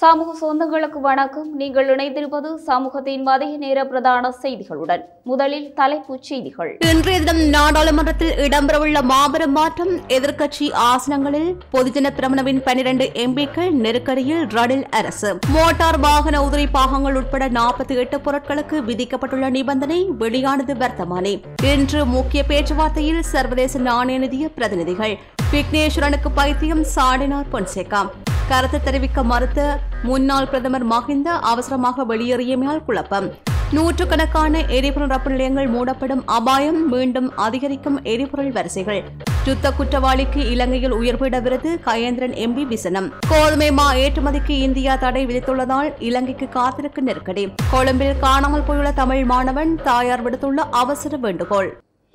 சமூக சொந்தங்களுக்கு வணக்கம். நீங்கள் இணைந்திருப்பது சமூகத்தின் மதிய நேர பிரதான செய்திகளுடன். முதலில் தலைப்புச் செய்திகள். இன்றைய தினம் நாடாளுமன்றத்தில் இடம்பெறவுள்ள மாபெரும் மாற்றம். எதிர்க்கட்சி ஆசனங்களில் பொதுஜன பிரமணவின் பனிரண்டு எம்பிக்கள் நெருக்கடியில் ரணில் அரசு. மோட்டார் வாகன உதிரி பாகங்கள் உட்பட நாற்பத்தி எட்டு பொருட்களுக்கு விதிக்கப்பட்டுள்ள நிபந்தனை வெளியானது வர்த்தமானி. இன்று முக்கிய பேச்சுவார்த்தையில் சர்வதேச நாணய நிதிய பிரதிநிதிகள் விக்னேஸ்வரனுக்கு பைத்தியம் சாடினார் பொன்சேகா. கருத்து தெரிவிக்க மறுத்த முன்னாள் பிரதமர் மஹிந்த அவசரமாக வெளியேறியமையால் குழப்பம். நூற்றுக்கணக்கான எரிபொருள் ரப்பு நிலையங்கள் மூடப்படும் அபாயம் மீண்டும் அதிகரிக்கும் எரிபொருள் வரிசைகள். யுத்த குற்றவாளிக்கு இலங்கையில் உயர்விட விருது கயேந்திரன் எம்பி விசனம். கோதுமை மா ஏற்றுமதிக்கு இந்தியா தடை விதித்துள்ளதால் இலங்கைக்கு காத்திருக்கும் நெருக்கடி. கொழும்பில் காணாமல் போயுள்ள தமிழ் மாணவன் தாயார் விடுத்துள்ள அவசர வேண்டுகோள்.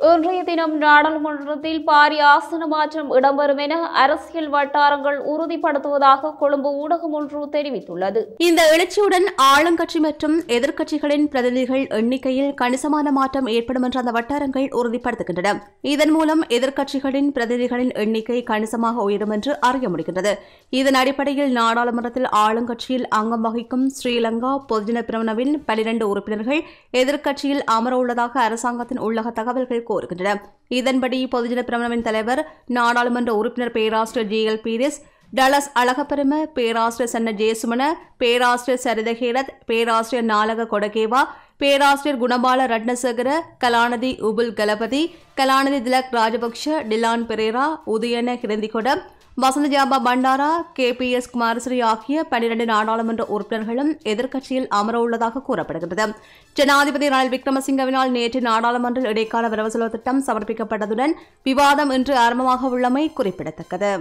இன்றைய தினம் நாடாளுமன்றத்தில் பாரிய ஆசன மாற்றம் இடம்பெறும் என அரசியல் வட்டாரங்கள் உறுதிப்படுத்துவதாக கொழும்பு ஊடகம் ஒன்று தெரிவித்துள்ளது. இந்த எழுச்சியுடன் ஆளுங்கட்சி மற்றும் எதிர்க்கட்சிகளின் பிரதிநிதிகள் எண்ணிக்கையில் கணிசமான மாற்றம் ஏற்படும் என்று அந்த வட்டாரங்கள் உறுதிப்படுத்துகின்றன. இதன் மூலம் எதிர்க்கட்சிகளின் பிரதிநிதிகளின் எண்ணிக்கை கணிசமாக உயரும் என்று அறிய முடிகின்றது. இதன் அடிப்படையில் நாடாளுமன்றத்தில் ஆளுங்கட்சியில் அங்கம் வகிக்கும் ஸ்ரீலங்கா பொதுஜன பிரமணவின் பனிரண்டு உறுப்பினர்கள் எதிர்க்கட்சியில் அமர உள்ளதாக அரசாங்கத்தின் உள்ளக தகவல்கள் கோருகின்றன. இதன்படி பொதுஜன பிரமணவின் தலைவர் நாடாளுமன்ற உறுப்பினர் பேராசிரியர் ஜி. எல். பீரிஸ் டலஸ் அழகப்பெரும பேராசிரியர் சன்ன ஜெயசுமன பேராசிரியர் சரிதஹேரத் பேராசிரியர் நாலக கொடகேவா பேராசிரியர் குணபால ரட்னசேகர கலாநிதி உபுல் கலபதி கலாநிதி Tilak Rajapaksa Dilan Perera Udayana Kirindigoda Vasantha Yapa Bandara K. P. S. Kumarasiri ஆகிய பன்னிரண்டு நாடாளுமன்ற உறுப்பினர்களும் எதிர்க்கட்சியில் அமரவுள்ளதாக கூறப்படுகிறது ஜனாதிபதி ரணில் விக்ரமசிங்கவினால் நேற்று நாடாளுமன்ற இடைக்கால வரவு செலவு திட்டம் சமர்ப்பிக்கப்பட்டதுடன் விவாதம் இன்று ஆரம்பமாக உள்ளமை குறிப்பிடத்தக்கது.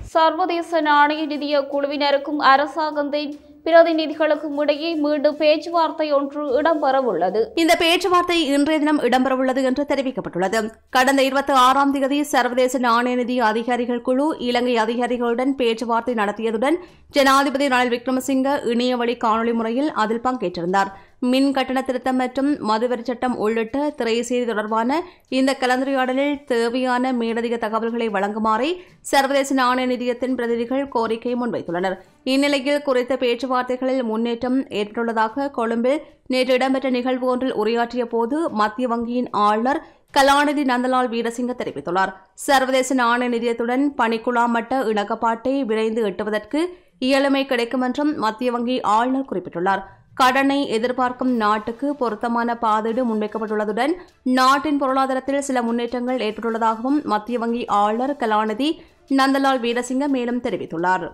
சர்வதேச நாணய நிதிய குழுவினருக்கும் அரசாங்கத்தின் பிரதிநிதிகளுக்கும் இடையே மீண்டும் பேச்சுவார்த்தை ஒன்று இடம்பெறவுள்ளது. இந்த பேச்சுவார்த்தை இன்றைய தினம் இடம்பெறவுள்ளது என்று தெரிவிக்கப்பட்டுள்ளது. கடந்த இருபத்தி ஆறாம் தேதி சர்வதேச நாணய நிதி அதிகாரிகள் குழு இலங்கை அதிகாரிகளுடன் பேச்சுவார்த்தை நடத்தியதுடன் ஜனாதிபதி ரணில் விக்ரமசிங்க இணையவழி காணொலி முறையில் அதில் பங்கேற்றிருந்தார். மின் கட்டண திருத்தம் மற்றும் மதுவரி சட்டம் உள்ளிட்ட திரைசெய்தி தொடர்பான இந்த கலந்துரையாடலில் தேவையான மேலதிக தகவல்களை வழங்குமாறு சர்வதேச நாணய நிதியத்தின் பிரதிநிதிகள் கோரிக்கை முன்வைத்துள்ளனர். இந்நிலையில் குறித்த பேச்சுவார்த்தைகளில் முன்னேற்றம் ஏற்பட்டுள்ளதாக கொழும்பில் நேற்று இடம்பெற்ற நிகழ்வு ஒன்றில் உரையாற்றிய போது மத்திய வங்கியின் ஆளுநர் கலாநிதி நந்தலால் வீரசிங்க தெரிவித்துள்ளார். சர்வதேச நாணய நிதியத்துடன் பணிக்குழா மட்ட இணக்கப்பாட்டை விரைந்து எட்டுவதற்கு இயலுமை கிடைக்கும் என்றும் மத்திய வங்கி ஆளுநர் குறிப்பிட்டுள்ளார். கடனை எதிர்பார்க்கும் நாட்டுக்கு பொருத்தமான பாதீடு முன்வைக்கப்பட்டுள்ளதுடன் நாட்டின் பொருளாதாரத்தில் சில முன்னேற்றங்கள் ஏற்பட்டுள்ளதாகவும் மத்திய வங்கி ஆளுநர் கலாநிதி நந்தலால் வீரசிங்க மேலும் தெரிவித்துள்ளார்.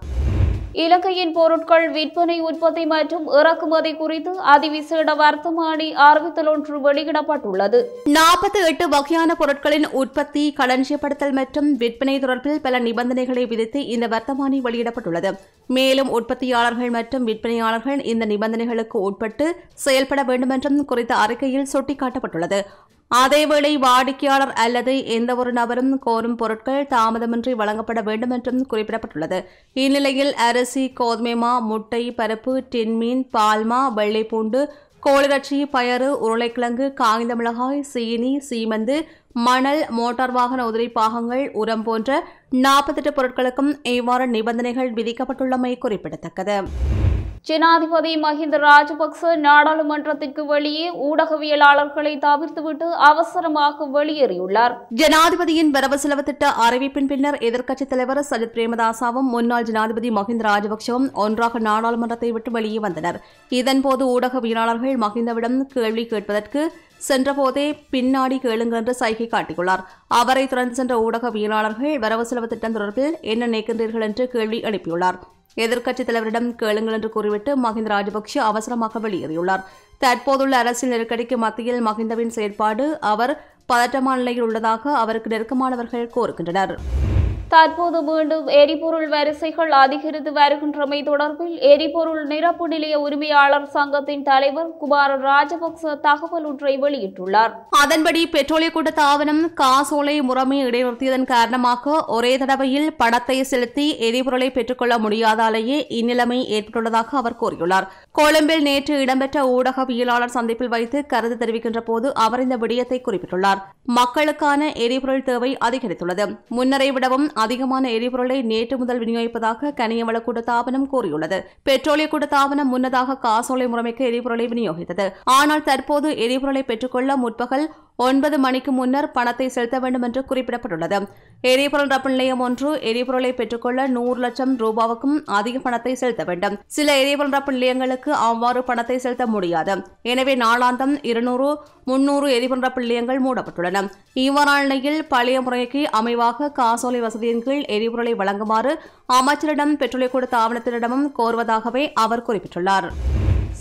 இலங்கையின் பொருட்கள் விற்பனை உற்பத்தி மற்றும் இறக்குமதி குறித்து அதிவிசேட வர்த்தமானி அறிவித்தல் ஒன்று வெளியிடப்பட்டுள்ளது. நாற்பத்தி எட்டு வகையான பொருட்களின் உற்பத்தி களஞ்சியப்படுத்தல் மற்றும் விற்பனை தொடர்பில் பல நிபந்தனைகளை விதித்து இந்த வர்த்தமானி வெளியிடப்பட்டுள்ளது. மேலும் உற்பத்தியாளர்கள் மற்றும் விற்பனையாளர்கள் இந்த நிபந்தனைகளுக்கு உட்பட்டு செயல்பட வேண்டும் என்றும் குறித்த அறிக்கையில் சுட்டிக்காட்டப்பட்டுள்ளது. அதேவேளை வாடிக்கையாளர் அல்லது எந்தவொரு நபரும் கோரும் பொருட்கள் தாமதமின்றி வழங்கப்பட வேண்டும் என்றும் குறிப்பிடப்பட்டுள்ளது. இந்நிலையில் அரிசி கோதுமைமா முட்டை பருப்பு டின்மீன் பால்மா வெள்ளைப்பூண்டு கோழிரட்சி பயறு உருளைக்கிழங்கு காய்ந்த மிளகாய் சீனி சீமந்து மணல் மோட்டார் வாகன உதிரி பாகங்கள் உரம் போன்ற நாற்பத்தெட்டு பொருட்களுக்கும் இவ்வாறு நிபந்தனைகள் விதிக்கப்பட்டுள்ளமை குறிப்பிடத்தக்கது. ஜனாதிபதி மஹிந்த ராஜபக்ச நாடாளுமன்றத்திற்கு வெளியே ஊடகவியலாளர்களை தவிர்த்துவிட்டு அவசரமாக வெளியேறியுள்ளார். ஜனாதிபதியின் வரவு செலவு திட்ட அறிவிப்பின் பின்னர் எதிர்க்கட்சித் தலைவர் சஜித் பிரேமதாசாவும் முன்னாள் ஜனாதிபதி மஹிந்த ராஜபக்சவும் ஒன்றாக நாடாளுமன்றத்தை விட்டு வெளியே வந்தனர். இதன்போது ஊடகவியலாளர்கள் மஹிந்தவிடம் கேள்வி கேட்பதற்கு சென்றபோதே பின்னாடி கேளுங்கள் என்று சைகை காட்டியுள்ளார். அவரை தொடர்ந்து சென்ற ஊடகவியலாளர்கள் வரவு செலவு திட்டம் தொடர்பில் என்ன நினைக்கின்றீர்கள் என்று கேள்வி எழுப்பியுள்ளார். எதிர்க்கட்சித் தலைவரிடம் கேளுங்கள் என்று கூறிவிட்டு மஹிந்த ராஜபக்ஷ அவசரமாக வெளியேறியுள்ளார். தற்போதுள்ள அரசியல் நெருக்கடிக்கு மத்தியில் மஹிந்தவின் செயற்பாடு அவர் பதற்றமான நிலையில் உள்ளதாக அவருக்கு நெருக்கமானவர்கள் கோருகின்றனர். தற்போது மீண்டும் எரிபொருள் வரிசைகள் அதிகரித்து வருகின்றமை தொடர்பில் எரிபொருள் நிரப்பு நிலைய உரிமையாளர் சங்கத்தின் தலைவர் குமார ராஜபக்ச தகவல் ஒன்றை வெளியிட்டுள்ளார். அதன்படி பெட்ரோலிய கூட்ட ஆவணம் காசோலை முறைமை இடைநிறுத்தியதன் காரணமாக ஒரே தடவையில் பணத்தை செலுத்தி எரிபொருளை பெற்றுக்கொள்ள முடியாதாலேயே இந்நிலைமை ஏற்பட்டுள்ளதாக அவர் கூறியுள்ளார். கொழும்பில் நேற்று இடம்பெற்ற ஊடகவியலாளர் சந்திப்பில் வைத்து கருத்து தெரிவிக்கின்ற போது அவர் இந்த விடயத்தை குறிப்பிட்டுள்ளார். மக்களுக்கான எரிபொருள் தேவை அதிகரித்துள்ளது. முன்னரை விடவும் அதிகமான எரிபொருளை நேற்று முதல் விநியோகிப்பதாக கனியவள கூட்டத்தாபனம் கூறியுள்ளது. பெட்ரோலிய கூட்டத்தாபனம் முன்னதாக காசோலை முறைமைக்கு எரிபொருளை விநியோகித்தது. ஆனால் தற்போது எரிபொருளை பெற்றுக்கொள்ள முற்பகல் ஒன்பது மணிக்கு முன்னர் பணத்தை செலுத்த வேண்டும் என்று குறிப்பிடப்பட்டுள்ளது. எரிபொருள் ரப்பல் நிலையம் ஒன்று எரிபொருளை பெற்றுக்கொள்ள நூறு லட்சம் ரூபாவுக்கும் அதிக பணத்தை செலுத்த வேண்டும். சில எரிபொருள் ரப்பல் நிலையங்களுக்கு அவ்வாறு பணத்தை செலுத்த முடியாது. எனவே நாளாந்தம் இருநூறு முன்னூறு எரிபொருள் ரப்பு நிலையங்கள் மூடப்பட்டுள்ளன. இவ்வாறான நிலையில் பழைய முறைக்கு அமைவாக காசோலை வசதியின் கீழ் எரிபொருளை வழங்குமாறு அமைச்சரிடம் பெட்ரோலிய கொடுத்த ஆவணத்தினரிடமும் கோருவதாகவே அவர் குறிப்பிட்டுள்ளார்.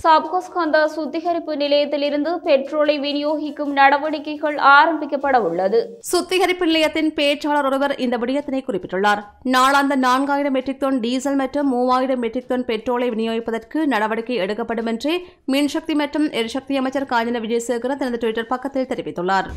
சப்கஸ்கந்த சுத்திகரிப்பு நிலையத்திலிருந்து பெட்ரோலை விநியோகிக்கும் நடவடிக்கைகள் ஆரம்பிக்கப்பட உள்ளது சுத்திகரிப்பு நிலையத்தின் பேச்சாளர் ஒருவர் இந்த விடயத்தினை குறிப்பிட்டுள்ளார். நாளாந்த நான்காயிரம் மெட்ரிக் டன் டீசல் மற்றும் மூவாயிரம் மெட்ரிக் டன் பெட்ரோலை விநியோகிப்பதற்கு நடவடிக்கை எடுக்கப்படும் என்று மின்சக்தி மற்றும் எரிசக்தி அமைச்சர் காஞ்சன விஜயசேகர தனது டுவிட்டர் பக்கத்தில் தெரிவித்துள்ளார்.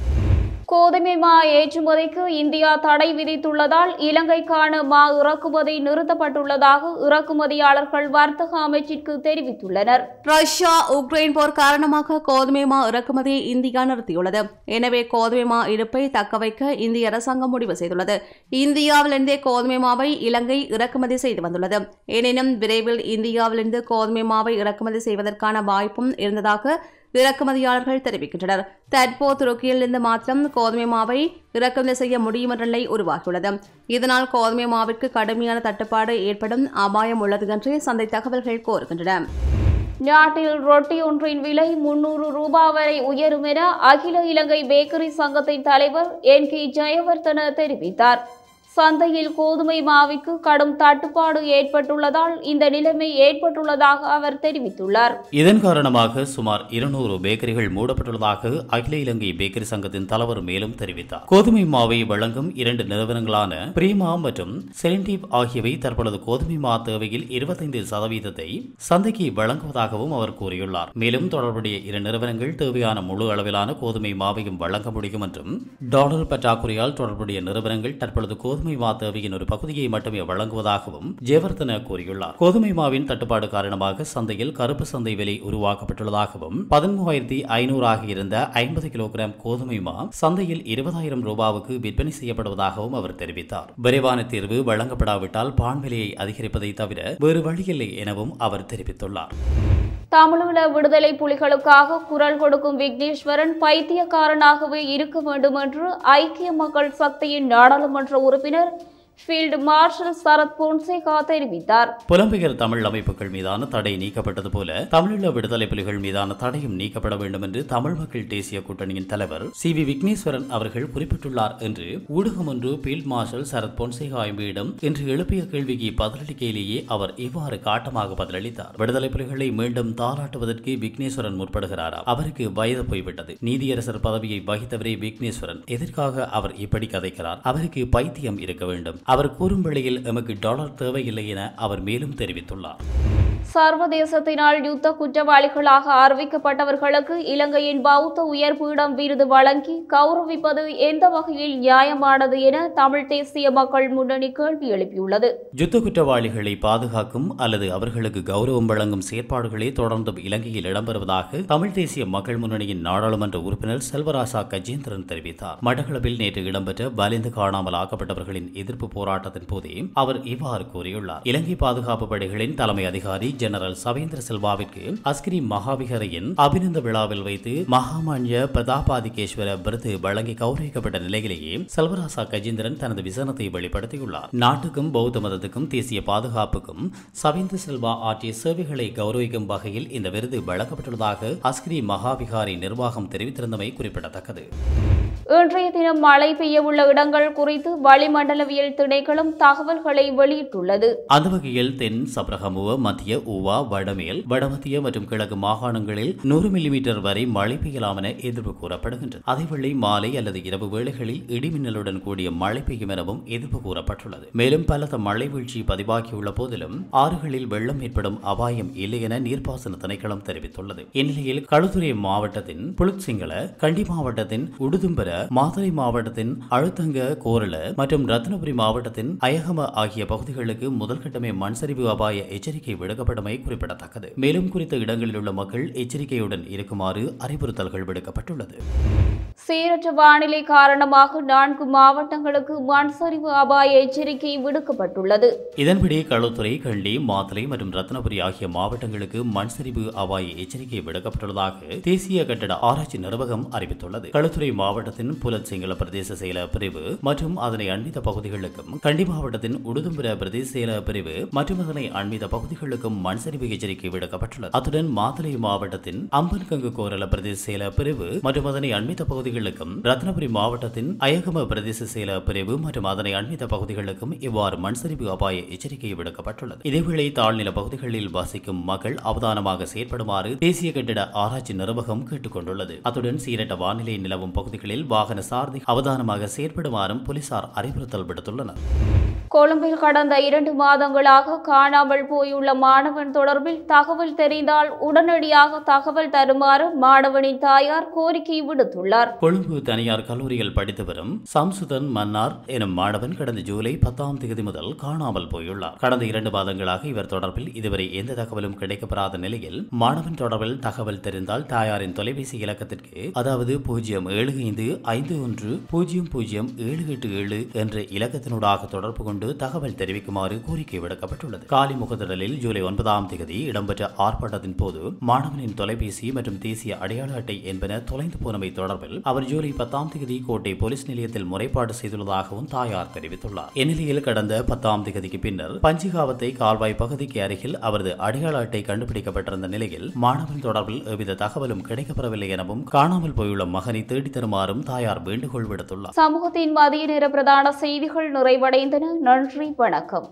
கோதுமை மா ஏற்றுமதிக்கு இந்தியா தடை விதித்துள்ளதால் இலங்கைக்கான மா இறக்குமதி நிறுத்தப்பட்டுள்ளதாக இறக்குமதியாளர்கள் வர்த்தக அமைச்சிற்கு தெரிவித்துள்ளனர். ரஷ்யா உக்ரைன் போர் காரணமாக கோதுமை மா இறக்குமதியை இந்தியா நிறுத்தியுள்ளது. எனவே கோதுமை மா இருப்பை தக்கவைக்க இந்திய அரசாங்கம் முடிவு செய்துள்ளது. இந்தியாவிலிருந்தே கோதுமை மாவை இலங்கை இறக்குமதி செய்து வந்துள்ளது. எனினும் விரைவில் இந்தியாவிலிருந்து கோதுமை மாவை இறக்குமதி செய்வதற்கான வாய்ப்பும் இருந்ததாக இறக்குமதியாளர்கள் தெரிவிக்கின்றனர். தற்போது துருக்கியிலிருந்து மாத்திரம் கோதுமை மாவை இறக்குமதி செய்ய முடியும் என்ற நிலை உருவாகியுள்ளது. இதனால் கோதுமை மாவிற்கு கடுமையான தட்டுப்பாடு ஏற்படும் அபாயம் உள்ளது என்று சந்தை தகவல்கள் கோருகின்றன நாட்டில் ரொட்டி ஒன்றின் விலை முன்னூறு ரூபாய் வரை உயரும் என அகில இலங்கை பேக்கரி சங்கத்தின் தலைவர் என் கே ஜெயவர்தன தெரிவித்தார். சந்தையில் கோதுமை மாவுக்கு கடும் தட்டுப்பாடு ஏற்பட்டுள்ளதால் இந்த நிலைமை ஏற்பட்டுள்ளதாக அவர் தெரிவித்துள்ளார். இதன் காரணமாக சுமார் இருநூறு பேக்கரிகள் மூடப்பட்டுள்ளதாக அகில இலங்கை பேக்கரி சங்கத்தின் தலைவர் மேலும் தெரிவித்தார். கோதுமை மாவை வழங்கும் இரண்டு நிறுவனங்களான பிரீமா மற்றும் செலின்டிவ் ஆகியவை தற்பொழுது கோதுமை மா தேவையில் இருபத்தைந்து சதவீதத்தை சந்தைக்கு வழங்குவதாகவும் அவர் கூறியுள்ளார். மேலும் தொடர்புடைய இரு நிறுவனங்கள் தேவையான முழு அளவிலான கோதுமை மாவையும் வழங்க முடியும் என்றும் டாலர் பற்றாக்குறையால் தொடர்புடைய நிறுவனங்கள் தற்பொழுது கோதுமை கோதுமை மா தேவையின் ஒரு பகுதியை மட்டுமே வழங்குவதாகவும் ஜெயவர்தன கூறியுள்ளார். கோதுமை மாவின் தட்டுப்பாடு காரணமாக சந்தையில் கருப்பு சந்தை விலை உருவாக்கப்பட்டுள்ளதாகவும் பதிமூவாயிரத்தி ஐநூறாக இருந்த ஐம்பது கிலோகிராம் கோதுமை மா சந்தையில் இருபதாயிரம் ரூபாவுக்கு விற்பனை செய்யப்படுவதாகவும் அவர் தெரிவித்தார். விரைவான தீர்வு வழங்கப்படாவிட்டால் பான் விலையை அதிகரிப்பதை தவிர வேறு வழியில்லை எனவும் அவர் தெரிவித்துள்ளார். தமிழீழ விடுதலை புலிகளுக்காக குரல் கொடுக்கும் விக்னேஸ்வரன் பைத்தியக்காரனாகவே இருக்க வேண்டும் என்று ஐக்கிய மக்கள் சக்தியின் நாடாளுமன்ற உறுப்பினர் विनर ஃபீல்டு மார்ஷல் சரத் பொன்சேகா தெரிவித்தார் புலம்பெயர் தமிழ் அமைப்புகள் மீதான தடை நீக்கப்பட்டது போல தமிழீழ விடுதலை புலிகள் மீதான தடையும் நீக்கப்பட வேண்டும் என்று தமிழ் மக்கள் தேசிய கூட்டணியின் தலைவர் சி வி விக்னேஸ்வரன் அவர்கள் குறிப்பிட்டுள்ளார் என்று ஊடகம் ஒன்று ஃபீல்ட் மார்ஷல் சரத் பொன்சேகா எம்பியிடம் இன்று எழுப்பிய கேள்விக்கு பதிலளிக்கையிலேயே அவர் இவ்வாறு காட்டமாக பதிலளித்தார். விடுதலை புலிகளை மீண்டும் தாராட்டுவதற்கு விக்னேஸ்வரன் முற்படுகிறாரா? அவருக்கு வயது போய்விட்டது. நீதியரசர் பதவியை வகித்தவரே விக்னேஸ்வரன். எதற்காக அவர் இப்படி கதைக்கிறார்? அவருக்கு பைத்தியம் இருக்க வேண்டும். அவர் கூறும் வேளையில் எமக்கு டாலர் தேவையில்லை என அவர் மேலும் தெரிவித்துள்ளார். சர்வதேசத்தினால் யுத்த குற்றவாளிகளாக அறிவிக்கப்பட்டவர்களுக்கு இலங்கையின் பௌத்த உயர்பீடம் விருது வழங்கி கௌரவிப்பது எந்த வகையில் நியாயமானது என தமிழ் தேசிய மக்கள் முன்னணி கேள்வி எழுப்பியுள்ளது. யுத்த குற்றவாளிகளை பாதுகாக்கும் அல்லது அவர்களுக்கு கௌரவம் வழங்கும் செயற்பாடுகளே தொடர்ந்தும் இலங்கையில் இடம்பெறுவதாக தமிழ் தேசிய மக்கள் முன்னணியின் நாடாளுமன்ற உறுப்பினர் செல்வராசா கஜேந்திரன் தெரிவித்தார். மட்டக்களப்பில் நேற்று இடம்பெற்ற வலிந்து காணாமல் ஆக்கப்பட்டவர்களின் எதிர்ப்பு போராட்டத்தின் போதே அவர் இவ்வாறு கூறியுள்ளார். இலங்கை பாதுகாப்பு படைகளின் தலைமை அதிகாரி ஜெனரல் சவேந்திர செல்வாவிற்கு அஸ்கிரி மகாவிகரையின் அபிநந்த விழாவில் வைத்து மகாமான்ய பிரதாபாதிகேஸ்வர விருது வழங்கி கௌரவிக்கப்பட்ட நிலையிலேயே செல்வராசா கஜேந்திரன் தனது விசனத்தை வெளிப்படுத்தியுள்ளார். நாட்டுக்கும் பௌத்த மதத்துக்கும் தேசிய பாதுகாப்புக்கும் சவேந்திர செல்வா ஆற்றிய சேவைகளை கௌரவிக்கும் வகையில் இந்த விருது வழங்கப்பட்டுள்ளதாக அஸ்கிரி மகாவிகாரி நிர்வாகம் தெரிவித்திருந்தமை குறிப்பிடத்தக்கது. இன்றைய தினம் மழை பெய்யவுள்ள இடங்கள் குறித்து வளிமண்டலவியல் திணைக்களம் தகவல்களை வெளியிட்டுள்ளது. அந்த வகையில் தென் சப்ரகமுவ மத்திய ஊவா வடமேல் வடமத்திய மற்றும் கிழக்கு மாகாணங்களில் நூறு மில்லிமீட்டர் வரை மழை பெய்யலாம் என எதிர்ப்பு கூறப்படுகின்றது. அதேவேளை மாலை அல்லது இரவு வேளைகளில் இடிமின்னலுடன் கூடிய மழை பெய்யும் எனவும் எதிர்ப்பு கூறப்பட்டுள்ளது. மேலும் பலத்த மழை வீழ்ச்சி பதிவாகியுள்ள போதிலும் ஆறுகளில் வெள்ளம் ஏற்படும் அபாயம் இல்லை என நீர்ப்பாசன திணைக்களம் தெரிவித்துள்ளது. இந்நிலையில் களுத்துறை மாவட்டத்தின் புலுத்சிங்கள கண்டி மாவட்டத்தின் உடுதும்பர மாத்தறை மாவட்டத்தின் அழுத்தங்க கோரள மற்றும் ரத்னபுரி மாவட்டத்தின் அயகம ஆகிய பகுதிகளுக்கு முதல் கட்டமே அபாய எச்சரிக்கை விடுக்கப்பட்டமை குறிப்பிடத்தக்கது. மேலும் குறித்த இடங்களில் உள்ள மக்கள் எச்சரிக்கையுடன் இருக்குமாறு அறிவுறுத்தல்கள் விடுக்கப்பட்டுள்ளது. சீரற்ற வானிலை காரணமாக நான்கு மாவட்டங்களுக்கு மண் சரிவு அபாய எச்சரிக்கை விடுக்கப்பட்டுள்ளது. இதன்படி களுத்துறை கள்ளி மாத்தலை மற்றும் ரத்னபுரி ஆகிய மாவட்டங்களுக்கு மண் சரிவு அபாய எச்சரிக்கை விடுக்கப்பட்டுள்ளதாக தேசிய கட்டட ஆராய்ச்சி நிர்வாகம் அறிவித்துள்ளது. களுத்துறை மாவட்டத்தின் புலத் சிங்கள பிரதேச செயல பிரிவு மற்றும் அதனை அண்மித்த பகுதிகளுக்கும் கண்டி மாவட்டத்தின் உடுதும்புர பிரதேச செயல பிரிவு மற்றும் அதனை அண்மித்த பகுதிகளுக்கும் மண் சரிவு எச்சரிக்கை விடுக்கப்பட்டுள்ளது. அத்துடன் மாத்தலை மாவட்டத்தின் அம்பன்கங்கு கோரல பிரதேச செயல பிரிவு மற்றும் அதனை அண்மித்த பகுதிகளுக்கும் ரத்னபுரி மாவட்டத்தின் அயகம பிரதேச செயல பிரிவு மற்றும் அதனை அண்மித்த பகுதிகளுக்கும் இவ்வாறு மண்சரிவு அபாய எச்சரிக்கை விடுக்கப்பட்டுள்ளது. இதேவேளை தாழ்நில பகுதிகளில் வசிக்கும் மக்கள் அவதானமாக செயற்படுமாறு தேசிய கட்டிட ஆராய்ச்சி நிர்வாகம் கேட்டுக் கொண்டுள்ளது அத்துடன் சீரட்ட வானிலை நிலவும் பகுதிகளில் வாகன சாரதி அவதானமாக செயற்படுமாறும் போலீசார் அறிவுறுத்தல் விடுத்துள்ளனர். கொழும்பில் கடந்த இரண்டு மாதங்களாக காணாமல் போயுள்ள மாணவன் தொடர்பில் தகவல் தெரிந்தால் உடனடியாக தகவல் தருமாறு மாணவனின் தாயார் கோரிக்கை விடுத்துள்ளார். கொழும்பு தனியார் கல்லூரியில் படித்து வரும் சம்சுதன் மன்னார் எனும் மாணவன் கடந்த ஜூலை பத்தாம் தேதி முதல் காணாமல் போயுள்ளார். கடந்த இரண்டு மாதங்களாக இவர் தொடர்பில் இதுவரை எந்த தகவலும் கிடைக்கப்படாத நிலையில் மாணவன் தொடர்பில் தகவல் தெரிந்தால் தாயாரின் தொலைபேசி இலக்கத்திற்கு அதாவது பூஜ்ஜியம் ஏழு ஐந்து ஐந்து ஒன்று பூஜ்ஜியம் பூஜ்ஜியம் ஏழு எட்டு ஏழு என்ற இலக்கத்தினூடாக தொடர்பு கொண்டு தகவல் தெரிவிக்குமாறு கோரிக்கை விடுக்கப்பட்டுள்ளது. காலி முகத்திடலில் ஜூலை ஒன்பதாம் தேதி இடம்பெற்ற ஆர்ப்பாட்டத்தின் போது மாணவனின் தொலைபேசி மற்றும் தேசிய அடையாள அட்டை என்பன தொலைந்து போனமை தொடர்பில் அவர் ஜூலை பத்தாம் தேதி கோட்டை போலீஸ் நிலையத்தில் முறைப்பாடு செய்துள்ளதாகவும் தாயார் தெரிவித்துள்ளார். இந்நிலையில் கடந்த பத்தாம் தேதிக்கு பின்னர் பஞ்சிகாவத்தை கால்வாய் பகுதிக்கு அருகில் அவரது அடையாள அட்டை கண்டுபிடிக்கப்பட்டிருந்த நிலையில் மாணவன் தொடர்பில் எவ்வித தகவலும் கிடைக்கப்பெறவில்லை எனவும் காணாமல் போயுள்ள மகனை தேடித் தருமாறும் தாயார் வேண்டுகோள் விடுத்துள்ளார். சமூகத்தின் மதிய நேர பிரதான செய்திகள் நிறைவடைந்தன. நன்றி வணக்கம்.